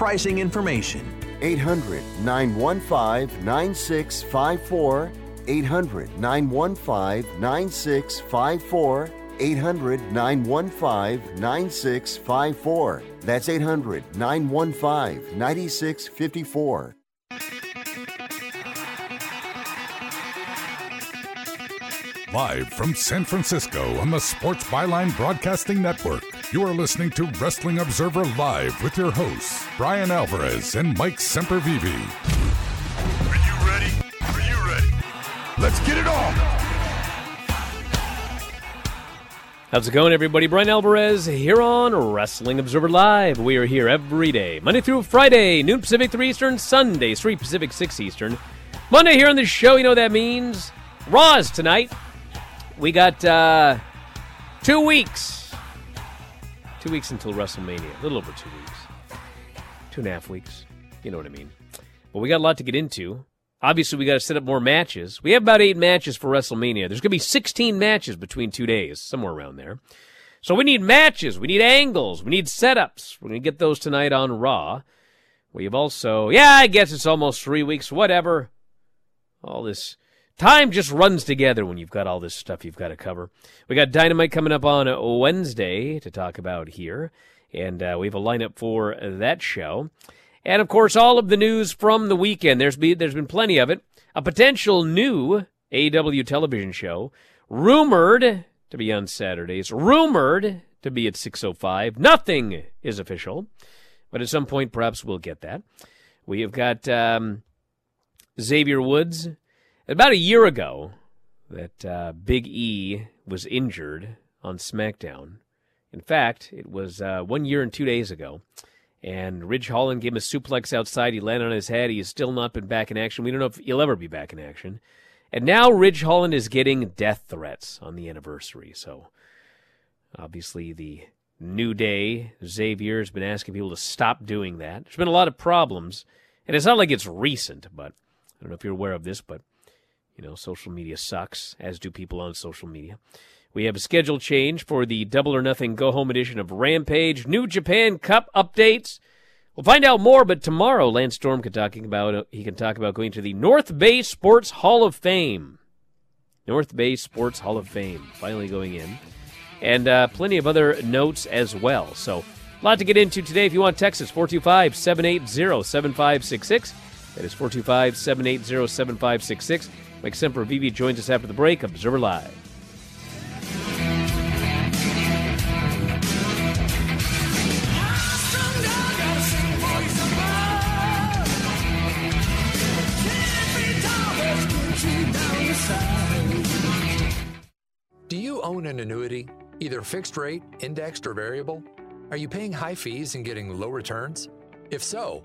pricing information. 800 915 9654. 800 915 9654. 800 915 9654. That's 800 915 9654. Live from San Francisco on the Sports Byline Broadcasting Network, you are listening to Wrestling Observer Live with your hosts, Bryan Alvarez and Mike Sempervive. Are you ready? Are you ready? Let's get it on! How's it going, everybody? Bryan Alvarez here on Wrestling Observer Live. We are here every day, Monday through Friday, noon Pacific, 3 Eastern, Sunday, 3 Pacific, 6 Eastern. Monday here on the show, you know what that means. Raws tonight. We got uh, two weeks. Two weeks until WrestleMania. A little over two weeks. Two and a half weeks. You know what I mean. But we got a lot to get into. Obviously, we got to set up more matches. We have about eight matches for WrestleMania. There's going to be 16 matches between two days, somewhere around there. So we need matches. We need angles. We need setups. We're going to get those tonight on Raw. We've also, yeah, I guess it's almost three weeks, whatever. All this time just runs together when you've got all this stuff you've got to cover. We got Dynamite coming up on Wednesday to talk about here, and uh, we have a lineup for that show. And of course, all of the news from the weekend. There's be, there's been plenty of it. A potential new AEW television show, rumored to be on Saturdays, rumored to be at 6:05. Nothing is official, but at some point, perhaps we'll get that. We have got um, Xavier Woods. About a year ago, that uh, Big E was injured on SmackDown. In fact, it was uh, one year and two days ago. And Ridge Holland gave him a suplex outside. He landed on his head. He has still not been back in action. We don't know if he'll ever be back in action. And now Ridge Holland is getting death threats on the anniversary. So obviously the New Day, Xavier, has been asking people to stop doing that. There's been a lot of problems. And it's not like it's recent, but I don't know if you're aware of this, but you know, social media sucks, as do people on social media. We have a schedule change for the Double or Nothing Go Home edition of Rampage. New Japan Cup updates. We'll find out more, but tomorrow Lance Storm can talking about he can talk about going to the North Bay Sports Hall of Fame. North Bay Sports Hall of Fame finally going in, and uh, plenty of other notes as well. So a lot to get into today. If you want Texas 425 780 7566. That is 425 780 7566. Mike Sempervive joins us after the break. Observer Live. Do you own an annuity, either fixed rate, indexed, or variable? Are you paying high fees and getting low returns? If so,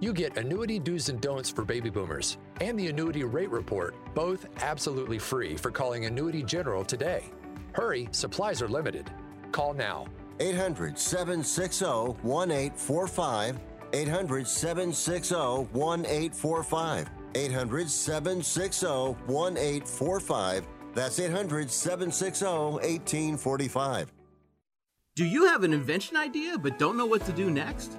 You get annuity do's and don'ts for baby boomers and the annuity rate report, both absolutely free for calling Annuity General today. Hurry, supplies are limited. Call now. 800 760 1845. 800 760 1845. 800 760 1845. That's 800 760 1845. Do you have an invention idea but don't know what to do next?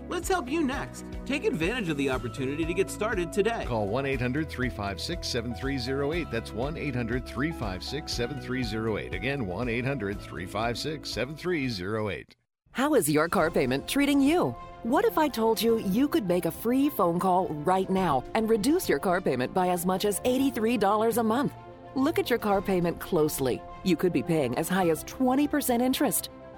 Let's help you next. Take advantage of the opportunity to get started today. Call 1 800 356 7308. That's 1 800 356 7308. Again, 1 800 356 7308. How is your car payment treating you? What if I told you you could make a free phone call right now and reduce your car payment by as much as $83 a month? Look at your car payment closely. You could be paying as high as 20% interest.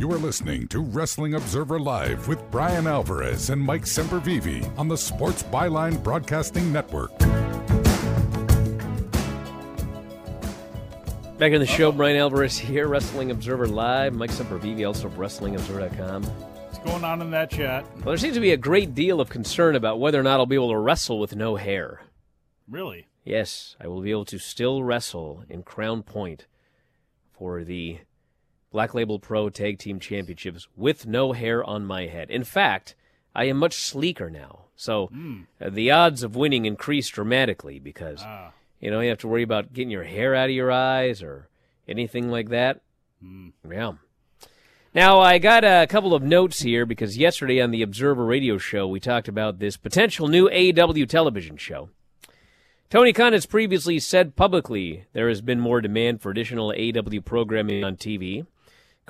You are listening to Wrestling Observer Live with Bryan Alvarez and Mike Sempervive on the Sports Byline Broadcasting Network. Back in the show, Bryan Alvarez here, Wrestling Observer Live. Mike Sempervive, also of WrestlingObserver.com. What's going on in that chat? Well, there seems to be a great deal of concern about whether or not I'll be able to wrestle with no hair. Really? Yes, I will be able to still wrestle in Crown Point for the Black Label Pro Tag Team Championships with no hair on my head. In fact, I am much sleeker now. So Mm. uh, the odds of winning increase dramatically because, Ah. you know, you have to worry about getting your hair out of your eyes or anything like that. Mm. Yeah. Now, I got a couple of notes here because yesterday on the Observer radio show, we talked about this potential new AEW television show. Tony Khan has previously said publicly there has been more demand for additional AEW programming on TV.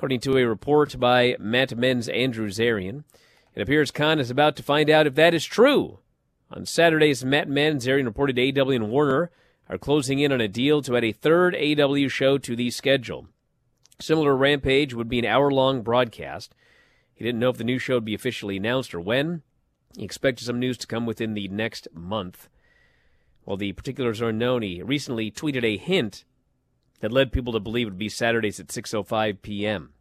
According to a report by Mat Men's Andrew Zarian, it appears Khan is about to find out if that is true. On Saturday's Mat Men, Zarian reported AEW and Warner are closing in on a deal to add a third AEW show to the schedule. Similar Rampage would be an hour long broadcast. He didn't know if the new show would be officially announced or when. He expected some news to come within the next month. While the particulars are unknown, he recently tweeted a hint that led people to believe it would be Saturdays at 6:05 p.m.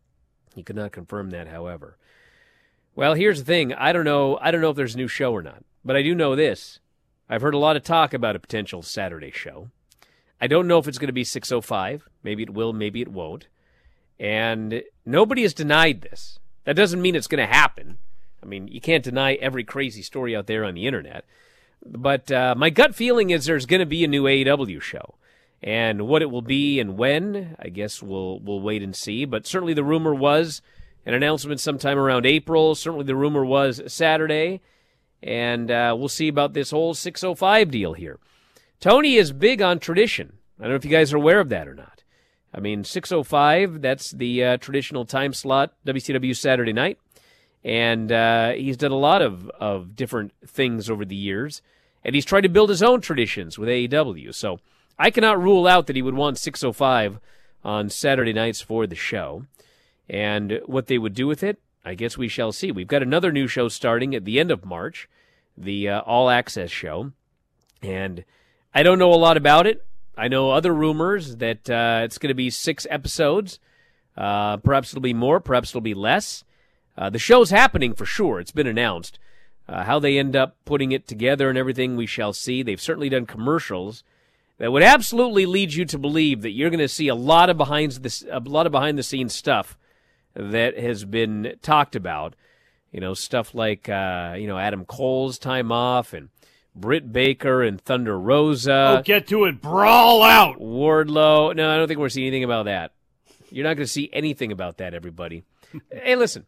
He could not confirm that, however. Well, here's the thing. I don't know. I don't know if there's a new show or not, but I do know this. I've heard a lot of talk about a potential Saturday show. I don't know if it's going to be 6:05. Maybe it will. Maybe it won't. And nobody has denied this. That doesn't mean it's going to happen. I mean, you can't deny every crazy story out there on the internet. But uh, my gut feeling is there's going to be a new AEW show. And what it will be and when, I guess we'll we'll wait and see. But certainly the rumor was an announcement sometime around April. Certainly the rumor was Saturday, and uh, we'll see about this whole 605 deal here. Tony is big on tradition. I don't know if you guys are aware of that or not. I mean, 605, that's the uh, traditional time slot, WCW Saturday night. And uh, he's done a lot of, of different things over the years. And he's tried to build his own traditions with AEW. So I cannot rule out that he would want 605 on Saturday nights for the show. And what they would do with it, I guess we shall see. We've got another new show starting at the end of March, the uh, All Access show. And I don't know a lot about it. I know other rumors that uh, it's going to be six episodes. Uh, perhaps it'll be more, perhaps it'll be less. Uh, the show's happening for sure. It's been announced. Uh, how they end up putting it together and everything, we shall see. They've certainly done commercials that would absolutely lead you to believe that you're going to see a lot of behind the a lot of behind the scenes stuff that has been talked about. You know, stuff like uh, you know Adam Cole's time off and Britt Baker and Thunder Rosa. oh, get to it. Brawl out. Wardlow. No, I don't think we're seeing anything about that. You're not going to see anything about that, everybody. hey, listen.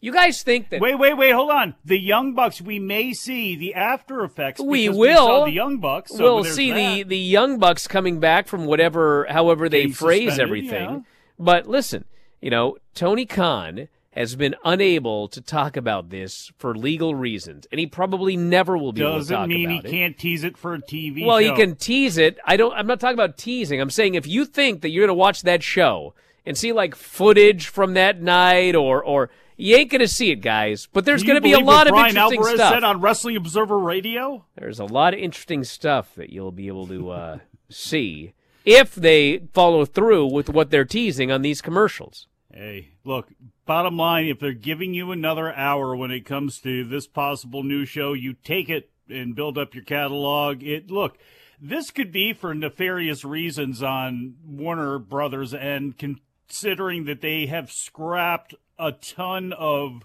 You guys think that Wait, wait, wait. Hold on. The Young Bucks. We may see the after effects. we will saw the Young Bucks. So we'll see the that. the young bucks coming back from whatever however they Getting phrase everything. yeah. But listen, you know, Tony Khan has been unable to talk about this for legal reasons, and he probably never will be able to Doesn't talk mean he about it. can't tease it for a TV Well, he can tease it. I don't. I'm not talking about teasing. I'm saying if you think that you're going to watch that show and see like footage from that night, or or you ain't going to see it, guys. But there's going to be a lot what of Bryan interesting Alvarez stuff. said on Wrestling Observer Radio. There's a lot of interesting stuff that you'll be able to uh, see if they follow through with what they're teasing on these commercials. Hey, look, bottom line, if they're giving you another hour when it comes to this possible new show, you take it and build up your catalog. It look, this could be for nefarious reasons on Warner Brothers and considering that they have scrapped a ton of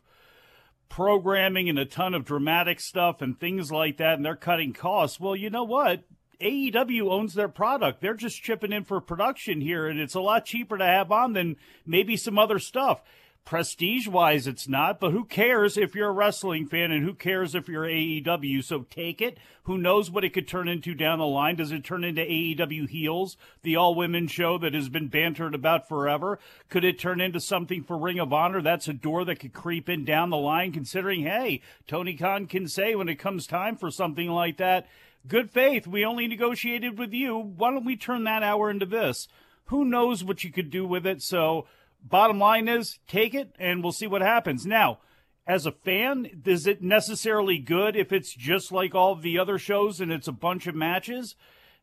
programming and a ton of dramatic stuff and things like that, and they're cutting costs. Well, you know what? AEW owns their product. They're just chipping in for production here, and it's a lot cheaper to have on than maybe some other stuff. Prestige wise, it's not, but who cares if you're a wrestling fan and who cares if you're AEW? So take it. Who knows what it could turn into down the line? Does it turn into AEW Heels, the all women show that has been bantered about forever? Could it turn into something for Ring of Honor? That's a door that could creep in down the line, considering, hey, Tony Khan can say when it comes time for something like that, good faith, we only negotiated with you. Why don't we turn that hour into this? Who knows what you could do with it? So, bottom line is take it and we'll see what happens. Now, as a fan, is it necessarily good if it's just like all the other shows and it's a bunch of matches?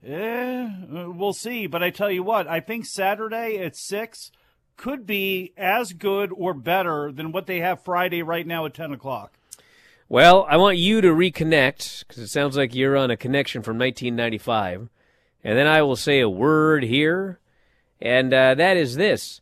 Eh, we'll see. But I tell you what, I think Saturday at 6 could be as good or better than what they have Friday right now at 10 o'clock. Well, I want you to reconnect because it sounds like you're on a connection from 1995, and then I will say a word here, and uh, that is this.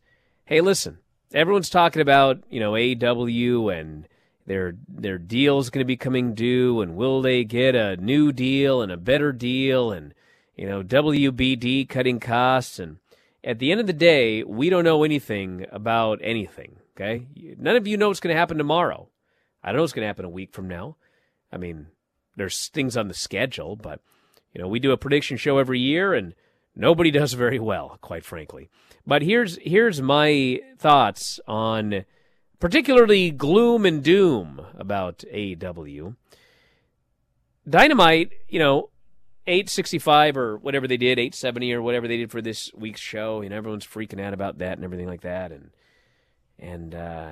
Hey, listen, everyone's talking about you know AEW and their their deal's going to be coming due, and will they get a new deal and a better deal, and you know WBD cutting costs, and at the end of the day, we don't know anything about anything. Okay, none of you know what's going to happen tomorrow. I don't know what's going to happen a week from now. I mean, there's things on the schedule, but you know, we do a prediction show every year, and nobody does very well, quite frankly. But here's here's my thoughts on particularly gloom and doom about AEW. Dynamite, you know, 865 or whatever they did, 870 or whatever they did for this week's show, and everyone's freaking out about that and everything like that. And and uh,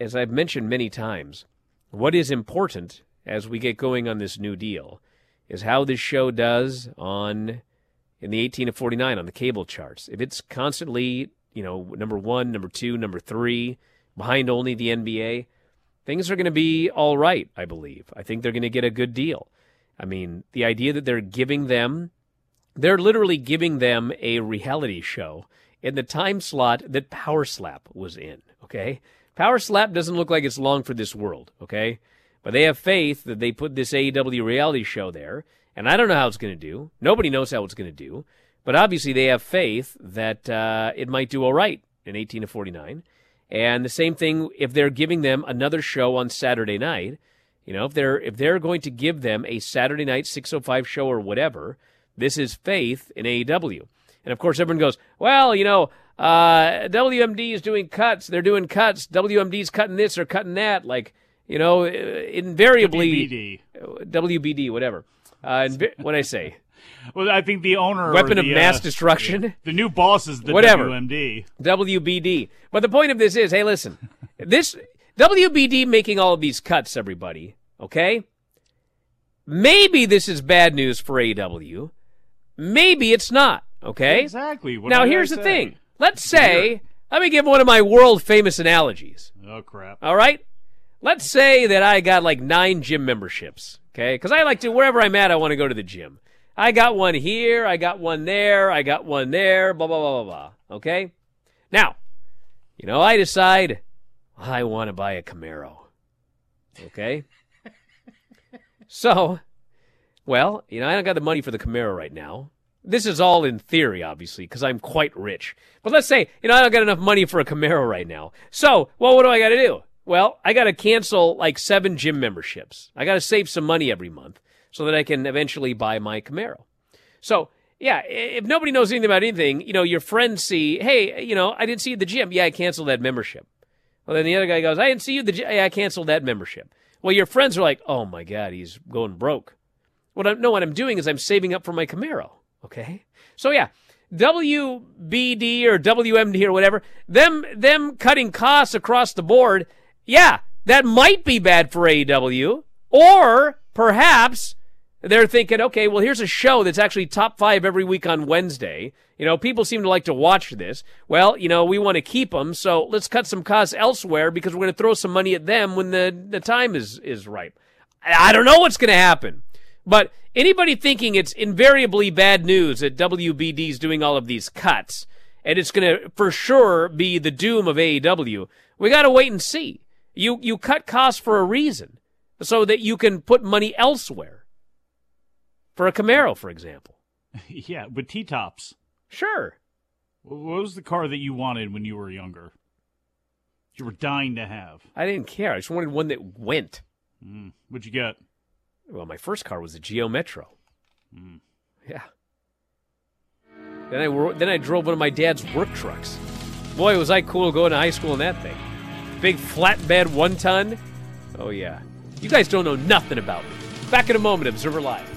as I've mentioned many times, what is important as we get going on this new deal is how this show does on in the 18 to 49 on the cable charts. If it's constantly, you know, number one, number two, number three, behind only the NBA, things are going to be all right, I believe. I think they're going to get a good deal. I mean, the idea that they're giving them, they're literally giving them a reality show in the time slot that Power Slap was in, okay? Power Slap doesn't look like it's long for this world, okay? But they have faith that they put this AEW reality show there, and I don't know how it's going to do. Nobody knows how it's going to do, but obviously they have faith that uh, it might do all right in 18 to 49. And the same thing if they're giving them another show on Saturday night. You know, if they're if they're going to give them a Saturday night 605 show or whatever, this is faith in AEW. And of course, everyone goes, well, you know, uh, WMD is doing cuts. They're doing cuts. WMD's cutting this or cutting that. Like, you know, invariably. WBD. WBD, whatever. Uh, inv- what I say? Well, I think the owner, Weapon of the, mass uh, destruction? the new boss is the Whatever. WMD. WBD. But the point of this is, hey, listen, this WBD making all of these cuts, everybody, okay? Maybe this is bad news for AEW. Maybe it's not, okay? Exactly. What now, here's the thing. Let's say, let me give one of my world famous analogies. Oh crap! All right? Let's say that I got like nine gym memberships, okay? Because I like to, wherever I'm at, I want to go to the gym. I got one here, I got one there, I got one there, blah, blah, blah, blah, blah, okay? Now, you know, I decide I want to buy a Camaro. Okay? So, well, you know, I don't got the money for the Camaro right now. This is all in theory, obviously, because I'm quite rich. But let's say, you know, I don't got enough money for a Camaro right now. So, well, what do I got to do? Well, I got to cancel like seven gym memberships. I got to save some money every month so that I can eventually buy my Camaro. So, yeah, if nobody knows anything about anything, you know, your friends see, hey, you know, I didn't see you at the gym. Yeah, I canceled that membership. Well, then the other guy goes, I didn't see you at the gym. Yeah, I canceled that membership. Well, your friends are like, oh my God, he's going broke. What I'm, no, what I'm doing is I'm saving up for my Camaro. Okay. So yeah, WBD or WMD or whatever, them, them cutting costs across the board. Yeah, that might be bad for AEW or perhaps they're thinking, okay, well, here's a show that's actually top five every week on Wednesday. You know, people seem to like to watch this. Well, you know, we want to keep them, so let's cut some costs elsewhere because we're going to throw some money at them when the, the time is, is ripe. I don't know what's going to happen. But anybody thinking it's invariably bad news that WBD is doing all of these cuts and it's going to for sure be the doom of AEW, we got to wait and see. You you cut costs for a reason so that you can put money elsewhere. For a Camaro, for example. yeah, with T tops. Sure. What was the car that you wanted when you were younger? You were dying to have. I didn't care. I just wanted one that went. Mm. What'd you get? Well, my first car was a Geo Metro. Mm. Yeah. Then I then I drove one of my dad's work trucks. Boy, was I cool going to high school in that thing. Big flatbed one ton. Oh yeah. You guys don't know nothing about me. Back in a moment, Observer Live.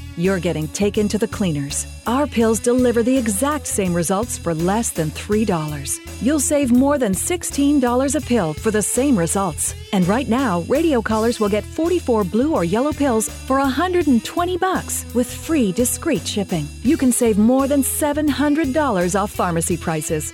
you're getting taken to the cleaners. Our pills deliver the exact same results for less than $3. You'll save more than $16 a pill for the same results. And right now, radio callers will get 44 blue or yellow pills for 120 bucks with free discreet shipping. You can save more than $700 off pharmacy prices.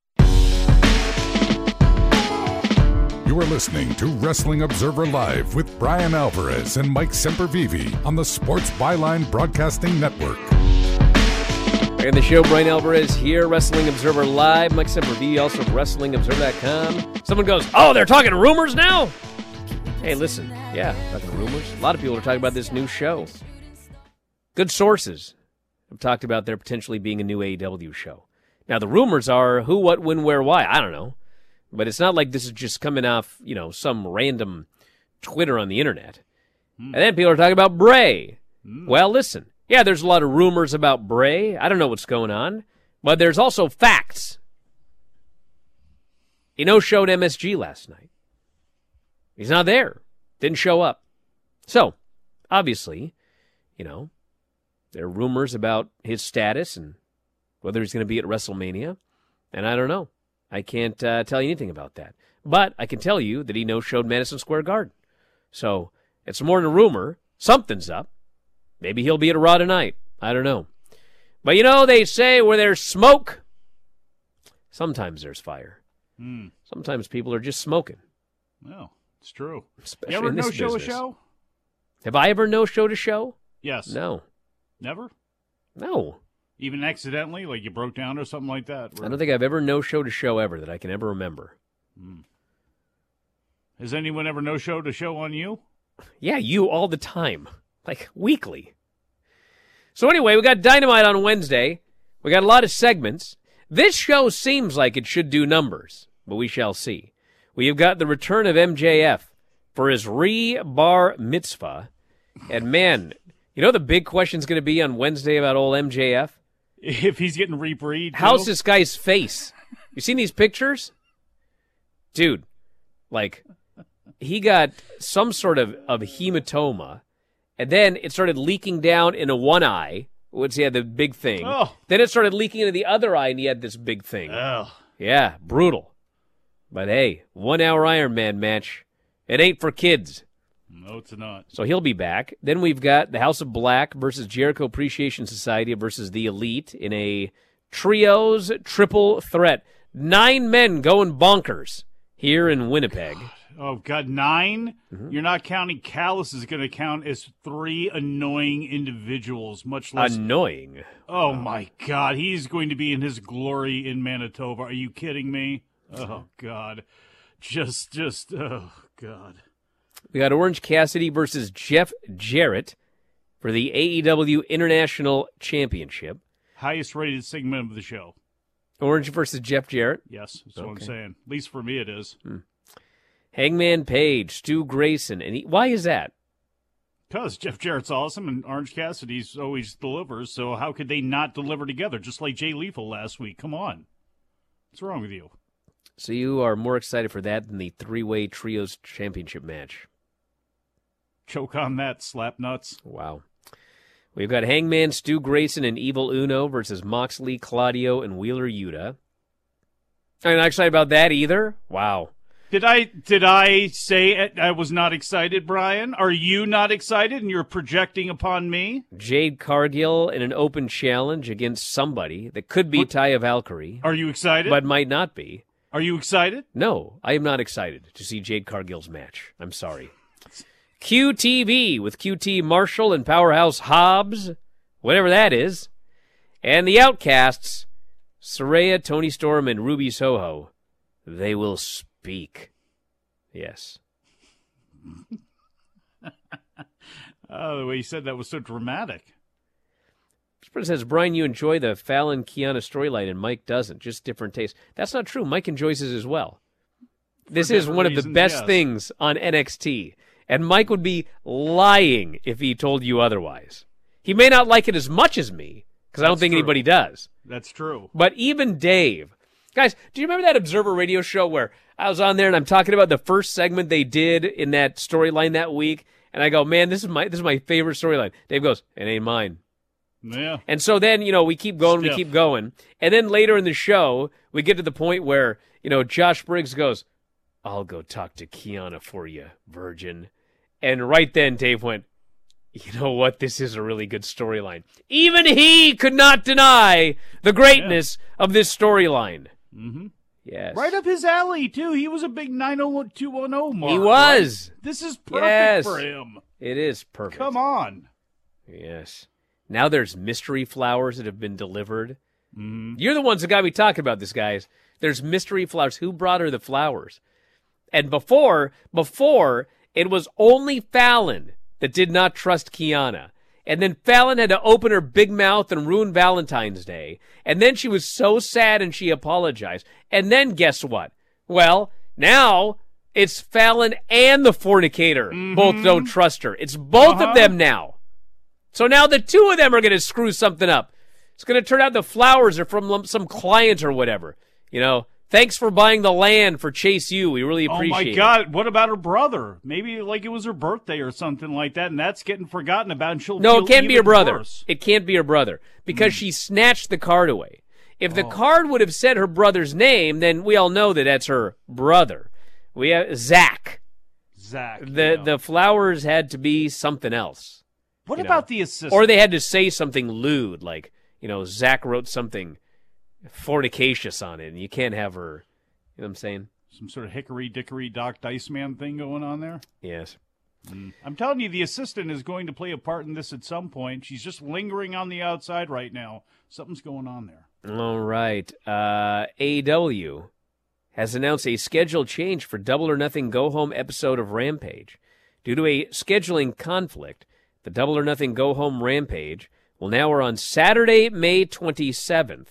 You are listening to Wrestling Observer Live with Bryan Alvarez and Mike Sempervive on the Sports Byline Broadcasting Network. On the show, Bryan Alvarez here, Wrestling Observer Live. Mike Sempervive, also WrestlingObserver.com. Someone goes, Oh, they're talking rumors now? Hey, listen, yeah, talking rumors. A lot of people are talking about this new show. Good sources have talked about there potentially being a new AEW show. Now, the rumors are who, what, when, where, why. I don't know. But it's not like this is just coming off, you know, some random Twitter on the internet. Hmm. And then people are talking about Bray. Hmm. Well, listen. Yeah, there's a lot of rumors about Bray. I don't know what's going on. But there's also facts. He no showed MSG last night. He's not there. Didn't show up. So, obviously, you know, there are rumors about his status and whether he's going to be at WrestleMania. And I don't know. I can't uh, tell you anything about that. But I can tell you that he no showed Madison Square Garden. So it's more than a rumor. Something's up. Maybe he'll be at a Raw tonight. I don't know. But you know, they say where there's smoke, sometimes there's fire. Hmm. Sometimes people are just smoking. Well, it's true. Especially you ever no show a show? Have I ever no showed a show? Yes. No. Never? No. Even accidentally, like you broke down or something like that? I don't think I've ever no showed a show ever that I can ever remember. Hmm. Has anyone ever no showed a show on you? Yeah, you all the time, like weekly. So anyway, we got Dynamite on Wednesday. We got a lot of segments. This show seems like it should do numbers, but we shall see. We have got the return of MJF for his re-bar mitzvah. And man, you know the big question's going to be on Wednesday about old MJF? If he's getting rebreed. How's this guy's face? You seen these pictures? Dude, like, he got some sort of, of hematoma, and then it started leaking down into one eye, which he had the big thing. Oh. Then it started leaking into the other eye, and he had this big thing. Oh. Yeah, brutal. But hey, one hour Iron Man match. It ain't for kids. No, it's not. So he'll be back. Then we've got the House of Black versus Jericho Appreciation Society versus the Elite in a trios triple threat. Nine men going bonkers here in Winnipeg. Oh, God, 9 Mm-hmm. You're not counting Callis is going to count as three annoying individuals, much less. Annoying. oh, my God. He's going to be in his glory in Manitoba. Are you kidding me? Oh, God. Just, just, oh, God. We got Orange Cassidy versus Jeff Jarrett for the AEW International Championship. Highest rated segment of the show. Orange versus Jeff Jarrett. Yes, that's what I'm saying. At least for me, it is. Hmm. Hangman Page, Stu Grayson, and he, why is that? Because Jeff Jarrett's awesome and Orange Cassidy's always delivers, so how could they not deliver together? Just like Jay Lethal last week. Come on. What's wrong with you? So you are more excited for that than the three-way trios championship match. Choke on that, slap nuts. Wow. We've got Hangman, Stu Grayson, and Evil Uno versus Moxley, Claudio, and Wheeler Yuta. I'm not excited about that either. Wow. Did I did I say it, I was not excited, Bryan? Are you not excited and you're projecting upon me? Jade Cargill in an open challenge against somebody that could be Taya Valkyrie, Are you excited? but might not be. Are you excited? No, I am not excited to see Jade Cargill's match. I'm sorry. QTV with QT Marshall and Powerhouse Hobbs, whatever that is, and the Outcasts, Saraya, Toni Storm, and Ruby Soho. They will speak. Yes. Oh, the way you said that was so dramatic. It says, Bryan, you enjoy the Fallon Kiana storyline and Mike doesn't. Just different tastes. That's not true. Mike enjoys it as well. This is one of the best yes. things on NXT. And Mike would be lying if he told you otherwise. He may not like it as much as me, because I don't think true. anybody does. That's true. But even Dave, guys, do you remember that Observer Radio show where I was on there and I'm talking about the first segment they did in that storyline that week, and I go, "Man, this is my this is my favorite storyline." Dave goes, "It ain't mine." Yeah. And so then, you know, we keep going, we keep going. And then later in the show, we get to the point where, you know, Josh Briggs goes, I'll go talk to Kiana for you, virgin. And right then, Dave went, you know what? This is a really good storyline. Even he could not deny the greatness of this storyline. Mm-hmm. Yes. Right up his alley, too. He was a big 90210 mark. He was. right? This is perfect Yes. for him. It is perfect. Come on. Yes. Now there's mystery flowers that have been delivered. Mm-hmm. You're the ones that got me talking about this, guys. There's mystery flowers. Who brought her the flowers? And before, before it was only Fallon that did not trust Kiana. And then Fallon had to open her big mouth and ruin Valentine's Day. And then she was so sad and she apologized. And then guess what? Well, now it's Fallon and the fornicator both don't trust her. It's both Uh-huh. of them now. So now the two of them are going to screw something up. It's going to turn out the flowers are from some client or whatever. You know, thanks for buying the land for Chase U. We really oh, appreciate Oh appreciate my it. God! What about her brother? Maybe like it was her birthday or something like that, and that's getting forgotten about. And she'll No, it can't be her brother. worse. It can't be her brother because hmm. she snatched the card away. If Oh. the card would have said her brother's name, then we all know that that's her brother. We have Zach. Zach. The the flowers had to be something else. What you know. about the assistant? Or they had to say something lewd, like you know Zach wrote something fornicacious on it, and you can't have her. You know what I'm saying? Some sort of hickory dickory Doc Dice Man thing going on there. Yes. I'm telling you, the assistant is going to play a part in this at some point. She's just lingering on the outside right now. Something's going on there. All right. Uh, AEW has announced a schedule change for Double or Nothing Go Home episode of Rampage. Due to a scheduling conflict, the Double or Nothing Go Home Rampage will now air on Saturday, May 27th.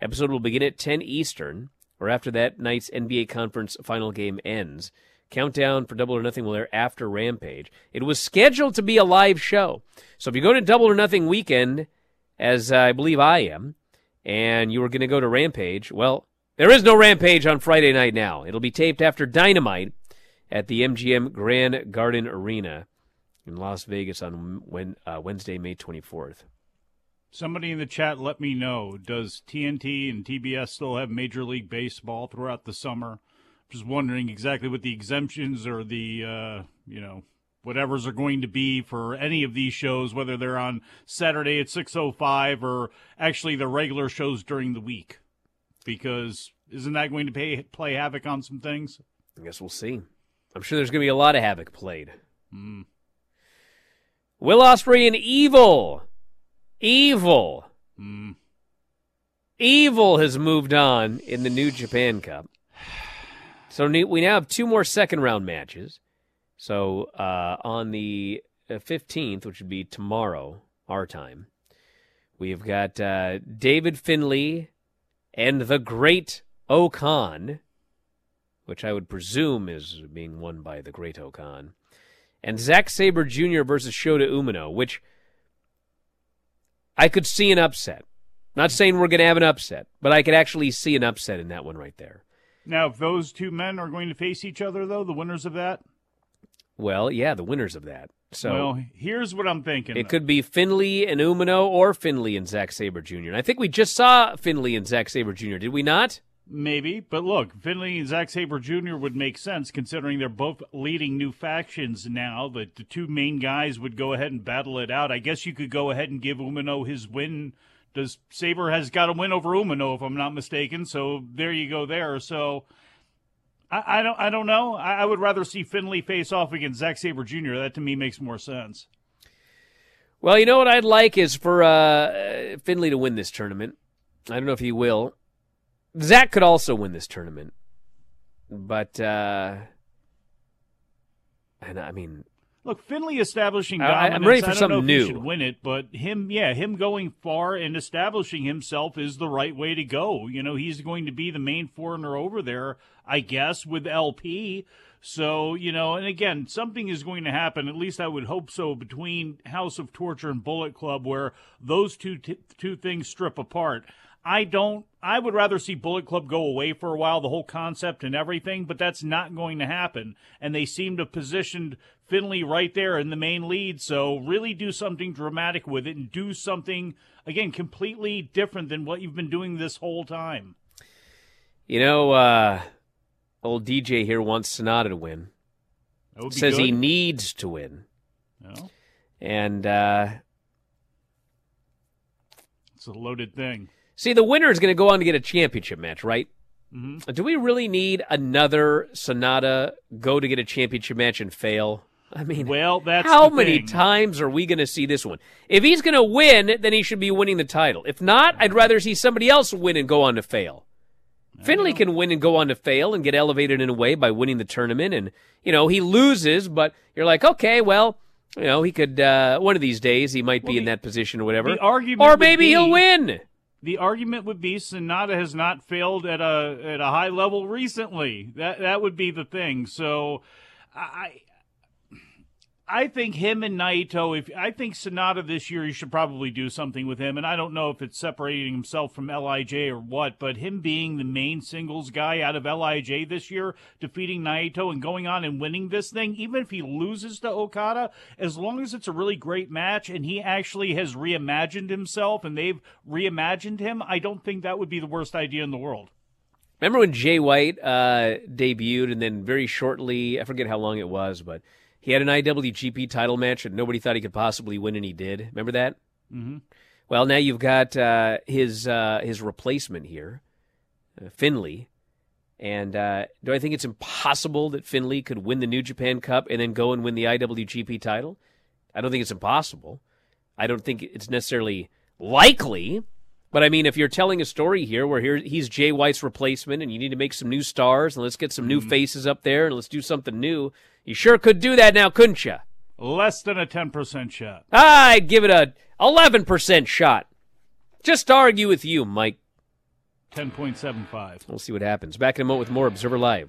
Episode will begin at 10 Eastern, or after that night's NBA Conference final game ends. Countdown for Double or Nothing will air after Rampage. It was scheduled to be a live show. So if you go to Double or Nothing weekend, as I believe I am, and you were going to go to Rampage, well, there is no Rampage on Friday night now. It'll be taped after Dynamite at the MGM Grand Garden Arena in Las Vegas on uh, Wednesday, May 24th. Somebody in the chat let me know. Does TNT and TBS still have Major League Baseball throughout the summer? Just wondering exactly what the exemptions or the uh, you know whatever's are going to be for any of these shows, whether they're on Saturday at six oh five or actually the regular shows during the week. Because isn't that going to pay, play havoc on some things? I guess we'll see. I'm sure there's going to be a lot of havoc played. Mm. Will Ospreay and Evil. Evil. Mm. Evil has moved on in the New Japan Cup. So we now have two more second round matches. So uh, on the uh, 15th, which would be tomorrow, our time, we've got uh, David Finlay and the Great Okan, which I would presume is being won by the Great-O-Khan, and Zack Sabre Jr. versus Shota Umino, which I could see an upset. Not saying we're going to have an upset, but I could actually see an upset in that one right there. Now, if those two men are going to face each other, though, the winners of that, Well, yeah, the winners of that. So well, here's what I'm thinking. it could be Finlay and Umino or Finlay and Zack Sabre Jr. And I think we just saw Finlay and Zack Sabre Jr., did we not? Maybe, but look, Finlay and Zack Sabre Jr. would make sense considering they're both leading new factions now. The two main guys would go ahead and battle it out. I guess you could go ahead and give Umino his win. Does Sabre has got a win over Umino, if I'm not mistaken? So there you go there. So I, I don't, I don't know. I, I would rather see Finlay face off against Zack Sabre Jr. That to me makes more sense. Well, you know what I'd like is for uh, Finlay to win this tournament. I don't know if he will. Zack could also win this tournament, but uh, and I mean, Look, Finlay establishing I- I- I'm ready for something new. Should win it, but him, yeah, him going far and establishing himself is the right way to go. You know, he's going to be the main foreigner over there, I guess, with LP. So you know, and again, something is going to happen. At least I would hope so between House of Torture and Bullet Club, where those two t- two things strip apart. I don't. I would rather see Bullet Club go away for a while, the whole concept and everything, but that's not going to happen. And they seem to have positioned Finlay right there in the main lead. So really do something dramatic with it and do something again completely different than what you've been doing this whole time. You know, uh, old DJ here wants Sonata to win. Says good. he needs to win. No. And uh, It's a loaded thing. See, the winner is going to go on to get a championship match, right? Mhm. Do we really need another Sanada go to get a championship match and fail? I mean, well, that's how many times are we going to see this one? If he's going to win, then he should be winning the title. If not, I'd rather see somebody else win and go on to fail. Finlay can win and go on to fail and get elevated in a way by winning the tournament, and you know he loses, but you're like, okay, well, you know he could uh, one of these days he might be in that position or whatever, the or maybe be- he'll win. The argument would be Sanada has not failed at a at a high level recently. That that would be the thing. So I I think him and Naito if I think Sanada this year you should probably do something with him and I don't know if it's separating himself from LIJ or what, but him being the main singles guy out of LIJ this year, defeating Naito and going on and winning this thing, even if he loses to Okada, as long as it's a really great match and he actually has reimagined himself and they've reimagined him, I don't think that would be the worst idea in the world. Remember when Jay White uh, debuted, and then very shortly, I forget how long it was, but he had an IWGP title match that nobody thought he could possibly win, and he did. Remember that? Mhm. Well, now you've got uh, his uh, his replacement here, uh, Finlay. And uh, do I think it's impossible that Finlay could win the New Japan Cup and then go and win the IWGP title? I don't think it's impossible. I don't think it's necessarily likely. But I mean, if you're telling a story here where here he's Jay White's replacement, and you need to make some new stars, and let's get some new faces up there, and let's do something new, you sure could do that now, couldn't you? Less than a 10% shot. I'd give it a 11% shot. Just to argue with you, Mike. 10.75. We'll see what happens. Back in a moment with more Observer Live.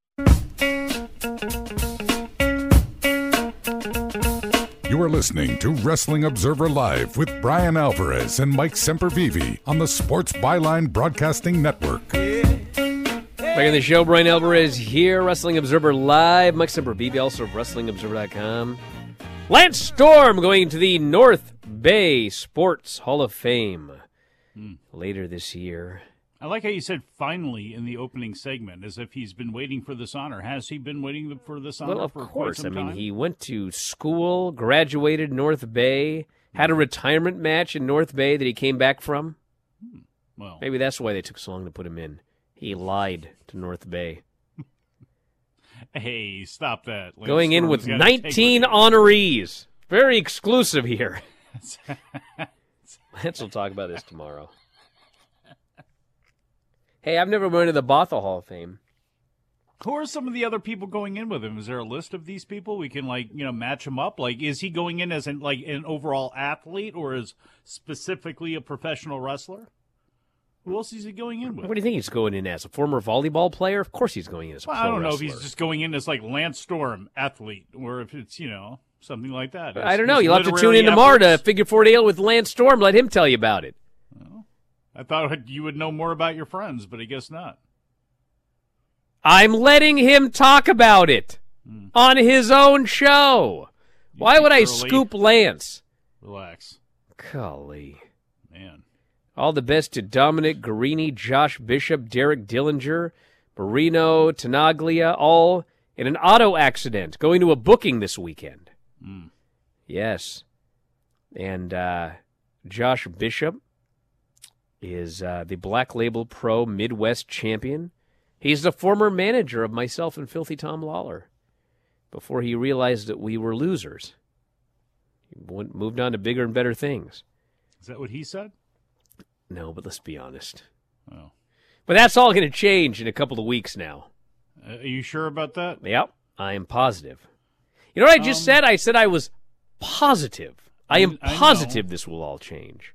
You are listening to Wrestling Observer Live with Bryan Alvarez and Mike Sempervive on the Sports Byline Broadcasting Network. Back in the show, Bryan Alvarez here, Wrestling Observer Live. Mike Sempervive, also of WrestlingObserver.com. Lance Storm going to the North Bay Sports Hall of Fame Hmm. later this year. I like how you said finally in the opening segment, as if he's been waiting for this honor. Has he been waiting for this honor Well, of for course. I mean, time? he went to school, graduated North Bay, had a retirement match in North Bay that he came back from. Hmm, well, Maybe that's why they took so long to put him in. He lied to North Bay. Hey, stop that. Lance Going in with 19 honorees. Very exclusive here. Lance will talk about this tomorrow. Hey, I've never been to the Bothell Hall of Fame. Who are some of the other people going in with him? Is there a list of these people we can like you know match him up? Like, is he going in as an like an overall athlete or as specifically a professional wrestler? Who else is he going in with? What do you think he's going in as? A former volleyball player? Of course he's going in as a Well, I don't know wrestler. if he's just going in as like Lance Storm athlete or if it's you know something like that. I don't know. You'll have to tune in tomorrow to. Figure 4 Ale with Lance Storm. Let him tell you about it. I thought you would know more about your friends, but I guess not. I'm letting him talk about it on his own show. Why would I scoop Lance? Relax, Golly. man. All the best to Dominic Garrini, Josh Bishop, Derek Dillinger, Marino, Tenaglia, all in an auto accident going to a booking this weekend. Mm. Yes. And uh, Josh Bishop is uh, the Black Label Pro Midwest champion. He's the former manager of myself and Filthy Tom Lawler before he realized that we were losers. He went, moved on to bigger and better things. Is that what he said? No, but let's be honest. Oh. But that's all going to change in a couple of weeks now. Uh, are you sure about that? Yep, I am positive. You know what I just Um, said? I said I was positive. I am I positive this will all change.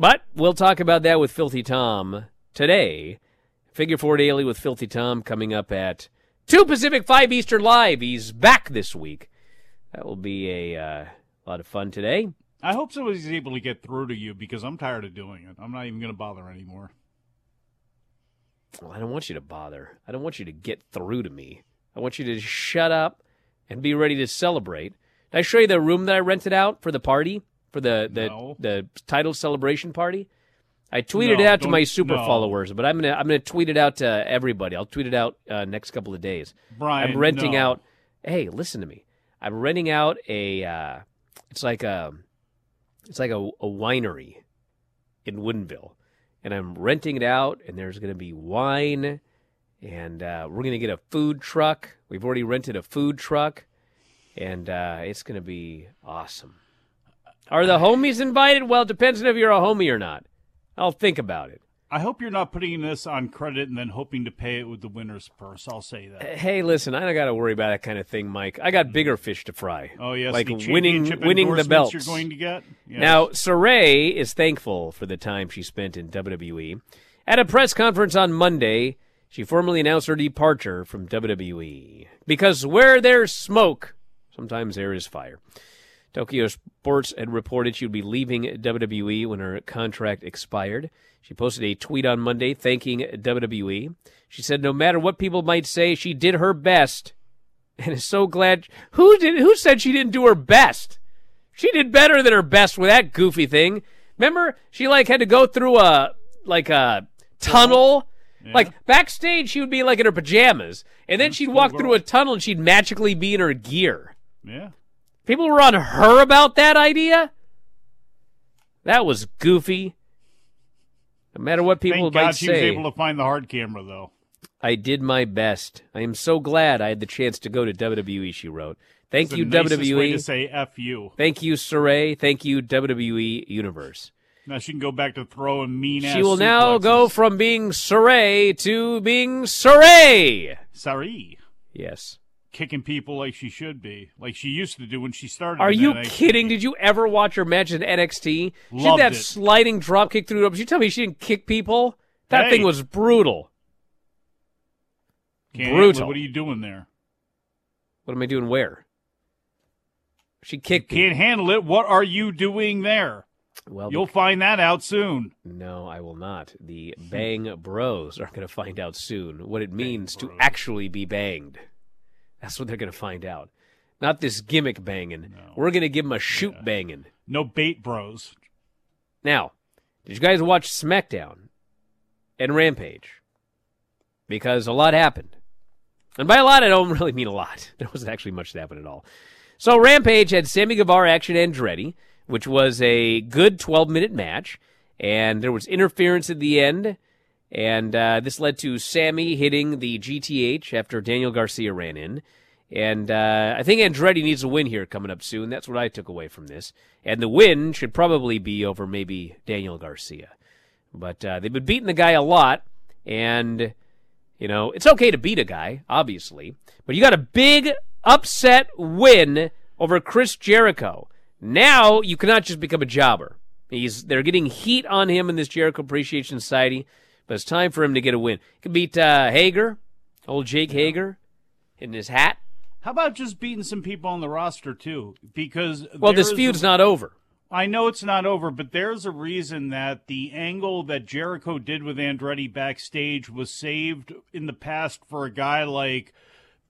But we'll talk about that with Filthy Tom today. Figure Four Daily with Filthy Tom coming up at 2 Pacific, 5 Eastern Live. He's back this week. That will be a uh, lot of fun today. I hope somebody's able to get through to you because I'm tired of doing it. I'm not even going to bother anymore. Well, I don't want you to bother. I don't want you to get through to me. I want you to shut up and be ready to celebrate. Did I show you the room that I rented out for the party for the the, No. the title celebration party? I tweeted No, it out to my super no. followers, but I'm gonna I'm gonna tweet it out to everybody. I'll tweet it out uh, next couple of days. Bryan, I'm renting no. out. Hey, listen to me. I'm renting out a. Uh, it's like a. It's like a, a winery in Woodinville, and I'm renting it out. And there's going to be wine, and uh, we're going to get a food truck. We've already rented a food truck, and uh, it's going to be awesome. Are the homies invited? Well, it depends on if you're a homie or not. I'll think about it. I hope you're not putting this on credit and then hoping to pay it with the winner's purse. I'll say that. Hey, listen, I don't got to worry about that kind of thing, Mike. I got mm. bigger fish to fry. Oh yes, like the winning, winning the belts. you're going to get. Yes. Now, Sarray is thankful for the time she spent in WWE. At a press conference on Monday, she formally announced her departure from WWE because where there's smoke, sometimes there is fire. Tokyo Sports had reported she would be leaving WWE when her contract expired. She posted a tweet on Monday thanking WWE. She said, "No matter what people might say, she did her best, and is so glad." Who did? Who said she didn't do her best? She did better than her best with that goofy thing. Remember, she like had to go through a like a tunnel. Like backstage, she would be like in her pajamas, and then she'd walk through a tunnel and she'd magically be in her gear. yeah. People were on her about that idea. That was goofy. No matter what people Thank might God she was able to find the hard camera though. I did my best. I am so glad I had the chance to go to WWE. She wrote, Thank It's you, WWE. To say "f you." Thank you, Sarray. Thank you, WWE Universe. Now she can go back to throwing mean. Ass. She will now go from being Sarray to being Saray. Sorry. Yes. Kicking people like she should be, like she used to do when she started. Are you NXT. kidding? Did you ever watch her match in NXT? She did that it. sliding drop kick through the ropes. You tell me she didn't kick people? That Hey. thing was brutal. Can't brutal. it. What are you doing there? What am I doing where? She kicked me. Can't handle it. What are you doing there? Well, You'll find that out soon. No, I will not. The Bang Bros are going to find out soon what it means to actually be banged. That's what they're going to find out. Not this gimmick banging. We're going to give them a shoot banging. No bait bros. Now, did you guys watch SmackDown and Rampage? Because a lot happened. And by a lot, I don't really mean a lot. There wasn't actually much that happened at all. So Rampage had Sammy Guevara, Action Andretti, which was a good 12 minute match. And there was interference at the end. And uh, this led to Sammy hitting the GTH after Daniel Garcia ran in. And uh, I think Andretti needs a win here coming up soon. That's what I took away from this. And the win should probably be over maybe Daniel Garcia. But uh, they've been beating the guy a lot. And, you know, it's okay to beat a guy, obviously. But you got a big upset win over Chris Jericho. Now you cannot just become a jobber. He's they're getting heat on him in this Jericho Appreciation Society, but it's time for him to get a win. He can beat uh, Hager, old Jake Hager, in his hat. How about just beating some people on the roster too? Because Well, this feud's a- not over. I know it's not over, but there's a reason that the angle that Jericho did with Andretti backstage was saved in the past for a guy like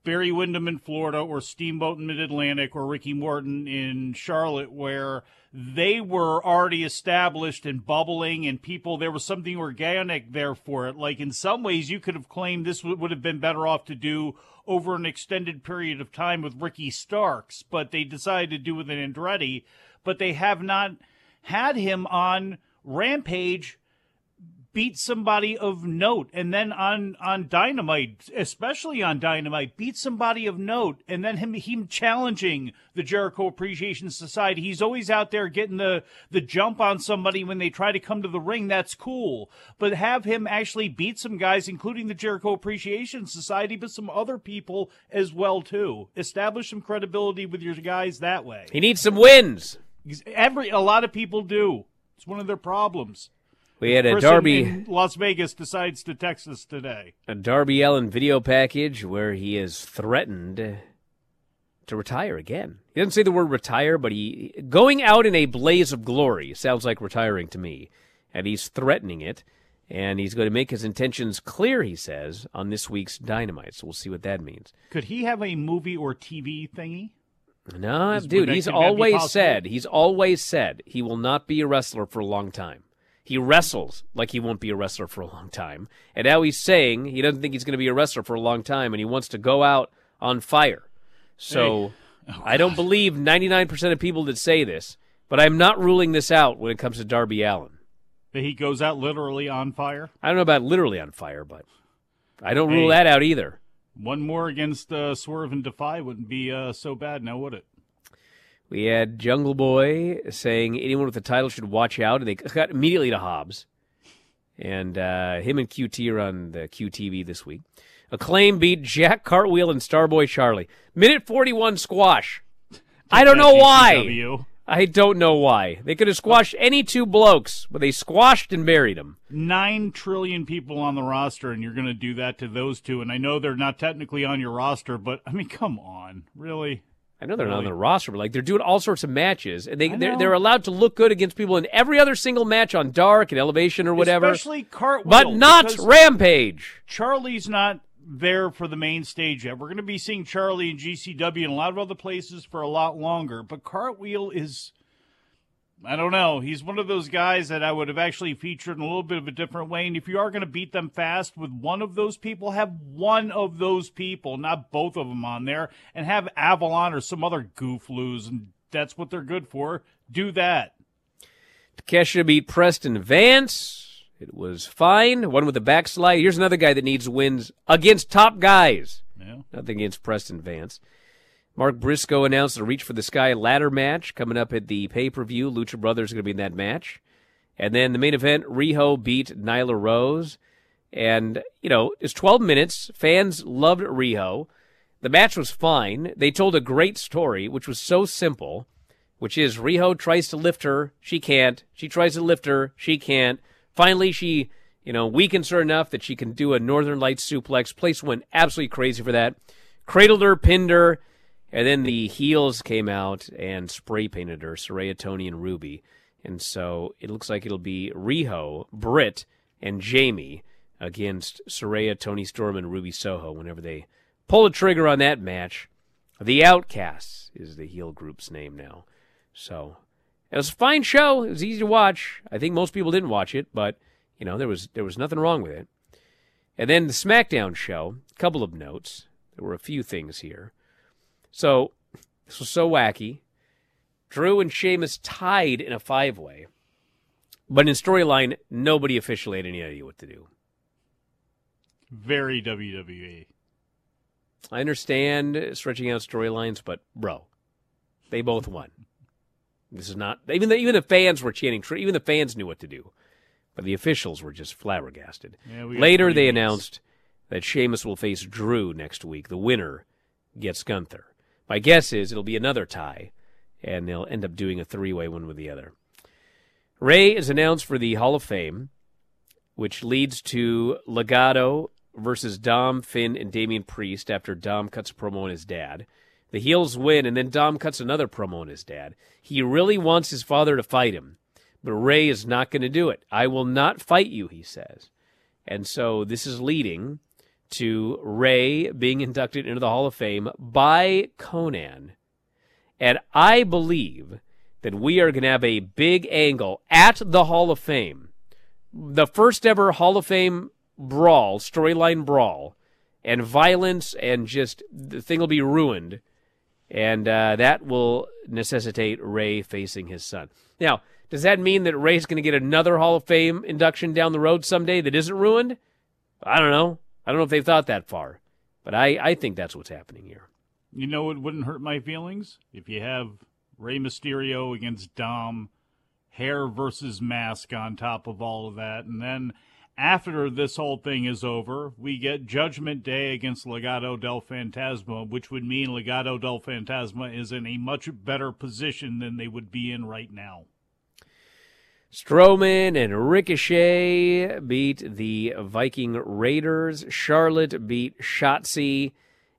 Barry Windham in Florida or Steamboat in Mid Atlantic or Ricky Morton in Charlotte, where they were already established and bubbling and people, there was something organic there for it. Like in some ways, you could have claimed this would have been better off to do over an extended period of time with Ricky Starks, but they decided to do with an Andretti, but they have not had him on Rampage beat somebody of note and then on on dynamite especially on dynamite beat somebody of note and then him him challenging the jericho appreciation society. He's always out there getting the the jump on somebody when they try to come to the ring. That's cool. But have him actually beat some guys including the jericho appreciation society but some other people as well too. Establish some credibility with your guys that way. He needs some wins. every a lot of people do. It's one of their problems We had a Person Darby Las Vegas decides to text us today. a Darby Allin video package where he is threatened to retire again. He doesn't say the word retire, but he going out in a blaze of glory sounds like retiring to me, and he's threatening it. And he's going to make his intentions clear, he says, on this week's Dynamite. So we'll see what that means. Could he have a movie or TV thingy? No, Is- dude, he's could that be always said, he's always said he will not be a wrestler for a long time. He wrestles like he won't be a wrestler for a long time. And now he's saying he doesn't think he's going to be a wrestler for a long time and he wants to go out on fire. So I don't believe 99% of people that say this, but I'm not ruling this out when it comes to Darby Allin. That he goes out literally on fire? I don't know about literally on fire, but I don't rule that out either. One more against uh, Swerve and Defy wouldn't be uh, so bad now, would it? We had Jungle Boy saying anyone with the title should watch out, and they got immediately to Hobbs. And uh, him and QT are on the QTV this week. Acclaim beat Jack Cartwheel and Starboy Charlie. Minute 41 squash. I don't know why. I don't know why. They could have squashed any two blokes, but they squashed and buried them. Nine trillion people on the roster, and you're going to do that to those two. And I know they're not technically on your roster, but I mean, come on, really? I know they're not on the roster, but like they're doing all sorts of matches, and they they're, they're allowed to look good against people in every other single match on Dark and Elevation or whatever. Especially Cartwheel, but not Rampage. Charlie's not there for the main stage yet. We're going to be seeing Charlie in GCW and a lot of other places for a lot longer. But Cartwheel is, I don't know, he's one of those guys that I would have actually featured in a little bit of a different way. And if you are going to beat them fast with one of those people, have one of those people, not both of them on there, and have Avalon or some other goof lose. And that's what they're good for. Do that. Kesha beat Preston Vance. It was fine. One with a backslide. Here's another guy that needs wins against top guys. Yeah. Nothing against Preston Vance. Mark Briscoe announced a Reach for the Sky ladder match coming up at the pay per view. Lucha Brothers going to be in that match. And then the main event, Riho beat Nyla Rose. And, you know, it's 12 minutes. Fans loved Riho. The match was fine. They told a great story, which was so simple, which is Riho tries to lift her. She can't. She tries to lift her. She can't. Finally, she, you know, weakens her enough that she can do a Northern Lights suplex. Place went absolutely crazy for that. Cradled her, pinned her, and then the heels came out and spray painted her, Saraya, Toni, and Ruby. And so it looks like it'll be Riho, Britt, and Jamie against Saraya, Toni Storm, and Ruby Soho whenever they pull the trigger on that match. The Outcasts is the heel group's name now. So it was a fine show. It was easy to watch. I think most people didn't watch it, but you know there was there was nothing wrong with it. And then the SmackDown show. A couple of notes. There were a few things here. So this was so wacky. Drew and Sheamus tied in a five way. But in storyline, nobody officially had any idea what to do. Very WWE. I understand stretching out storylines, but bro, they both won. This is not even the, even the fans were chanting. True even the fans knew what to do, but the officials were just flabbergasted. Yeah, Later, they weeks. announced that Sheamus will face Drew next week. The winner gets Gunther. My guess is it'll be another tie, and they'll end up doing a three-way one with the other. Rey is announced for the Hall of Fame, which leads to Legado versus Dom, Finn, and Damian Priest after Dom cuts a promo on his dad. The heels win, and then Dom cuts another promo on his dad. He really wants his father to fight him, but Rey is not going to do it. I will not fight you, he says. And so this is leading to Rey being inducted into the Hall of Fame by Konnan. And I believe that we are going to have a big angle at the Hall of Fame. The first ever Hall of Fame brawl, storyline brawl, and violence, and just the thing will be ruined. And uh, that will necessitate Rey facing his son. Now, does that mean that Rey's going to get another Hall of Fame induction down the road someday that isn't ruined? I don't know. I don't know if they've thought that far. But I, I think that's what's happening here. You know it wouldn't hurt my feelings? If you have Rey Mysterio against Dom, hair versus mask on top of all of that, and then after this whole thing is over, we get Judgment Day against Legado del Fantasma, which would mean Legado del Fantasma is in a much better position than they would be in right now. Strowman and Ricochet beat the Viking Raiders. Charlotte beat Shotzi.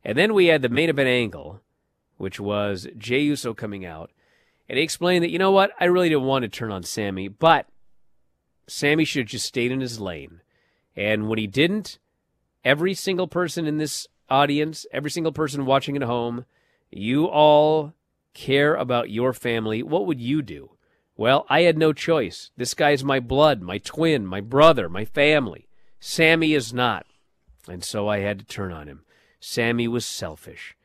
And then we had the main event angle, which was Jey Uso coming out. And he explained that, you know what, I really didn't want to turn on Sami, but Sami should have just stayed in his lane. And when he didn't, every single person in this audience, every single person watching at home, you all care about your family. What would you do? Well, I had no choice. This guy's my blood, my twin, my brother, my family. Sami is not. And so I had to turn on him. Sami was selfish.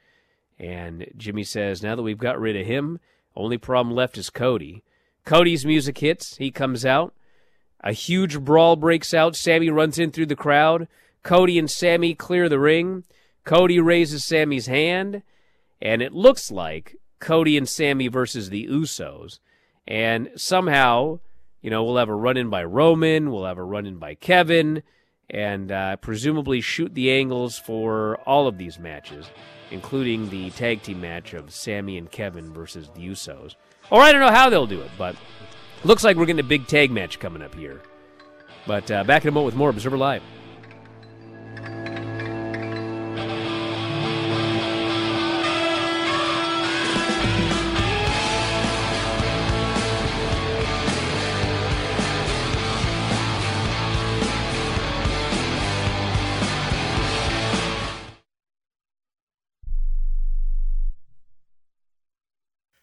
And Jimmy says, now that we've got rid of him, only problem left is Cody. Cody's music hits. He comes out. A huge brawl breaks out. Sami runs in through the crowd. Cody and Sami clear the ring. Cody raises Sami's hand. And it looks like Cody and Sami versus the Usos. And somehow, you know, we'll have a run in by Roman, we'll have a run in by Kevin, and uh, presumably shoot the angles for all of these matches, including the tag team match of Sami and Kevin versus the Usos. Or I don't know how they'll do it, but looks like we're getting a big tag match coming up here. But uh, back in a moment with more Observer Live.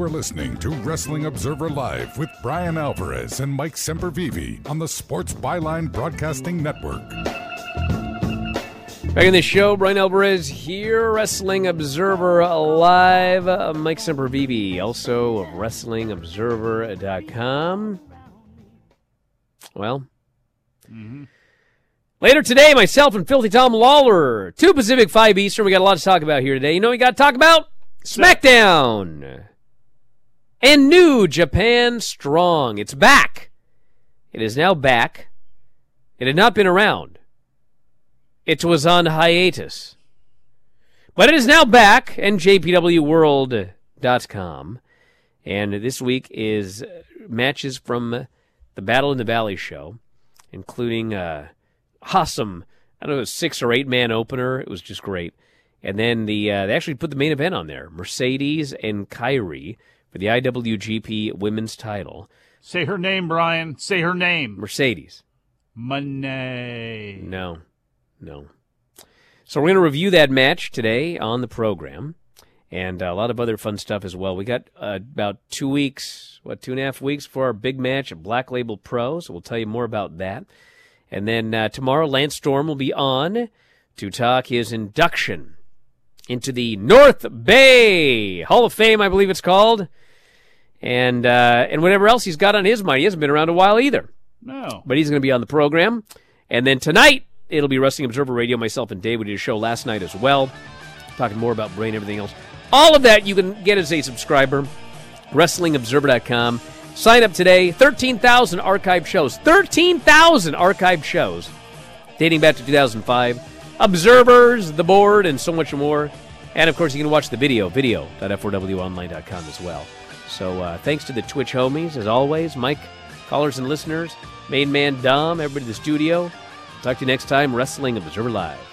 You are listening to Wrestling Observer Live with Bryan Alvarez and Mike Sempervive on the Sports Byline Broadcasting Network. Back in the show, Bryan Alvarez here, Wrestling Observer Live. Uh, Mike Sempervive, also of WrestlingObserver.com. Well, later today, myself and Filthy Tom Lawler, 2 Pacific, 5 Eastern. We got a lot to talk about here today. You know, we got to talk about SmackDown and New Japan Strong. It's back. It is now back. It had not been around. It was on hiatus. But it is now back, and JPWWorld.com. And this week is matches from the Battle in the Valley show, including uh, awesome, I don't know, six or eight man opener. It was just great. And then the uh, they actually put the main event on there Mercedes and Kairi for the IWGP Women's title. Say her name, Bryan. Say her name. Mercedes. Moné. No, no. So we're going to review that match today on the program, and a lot of other fun stuff as well. We got uh, about two weeks, what two and a half weeks for our big match at Black Label Pro. So we'll tell you more about that. And then uh, tomorrow, Lance Storm will be on to talk his induction into the North Bay Hall of Fame, I believe it's called, and uh, and whatever else he's got on his mind. He hasn't been around a while either. No. But he's going to be on the program. And then tonight, it'll be Wrestling Observer Radio. Myself and Dave, we did a show last night as well, talking more about brain, everything else. All of that you can get as a subscriber. WrestlingObserver.com. Sign up today. 13,000 archived shows. 13,000 archived shows dating back to 2005. Observers, the board, and so much more. And of course, you can watch the video, video.f4wonline.com as well. So uh, thanks to the Twitch homies, as always, Mike, callers and listeners, main man Dom, everybody in the studio. Talk to you next time, Wrestling Observer Live.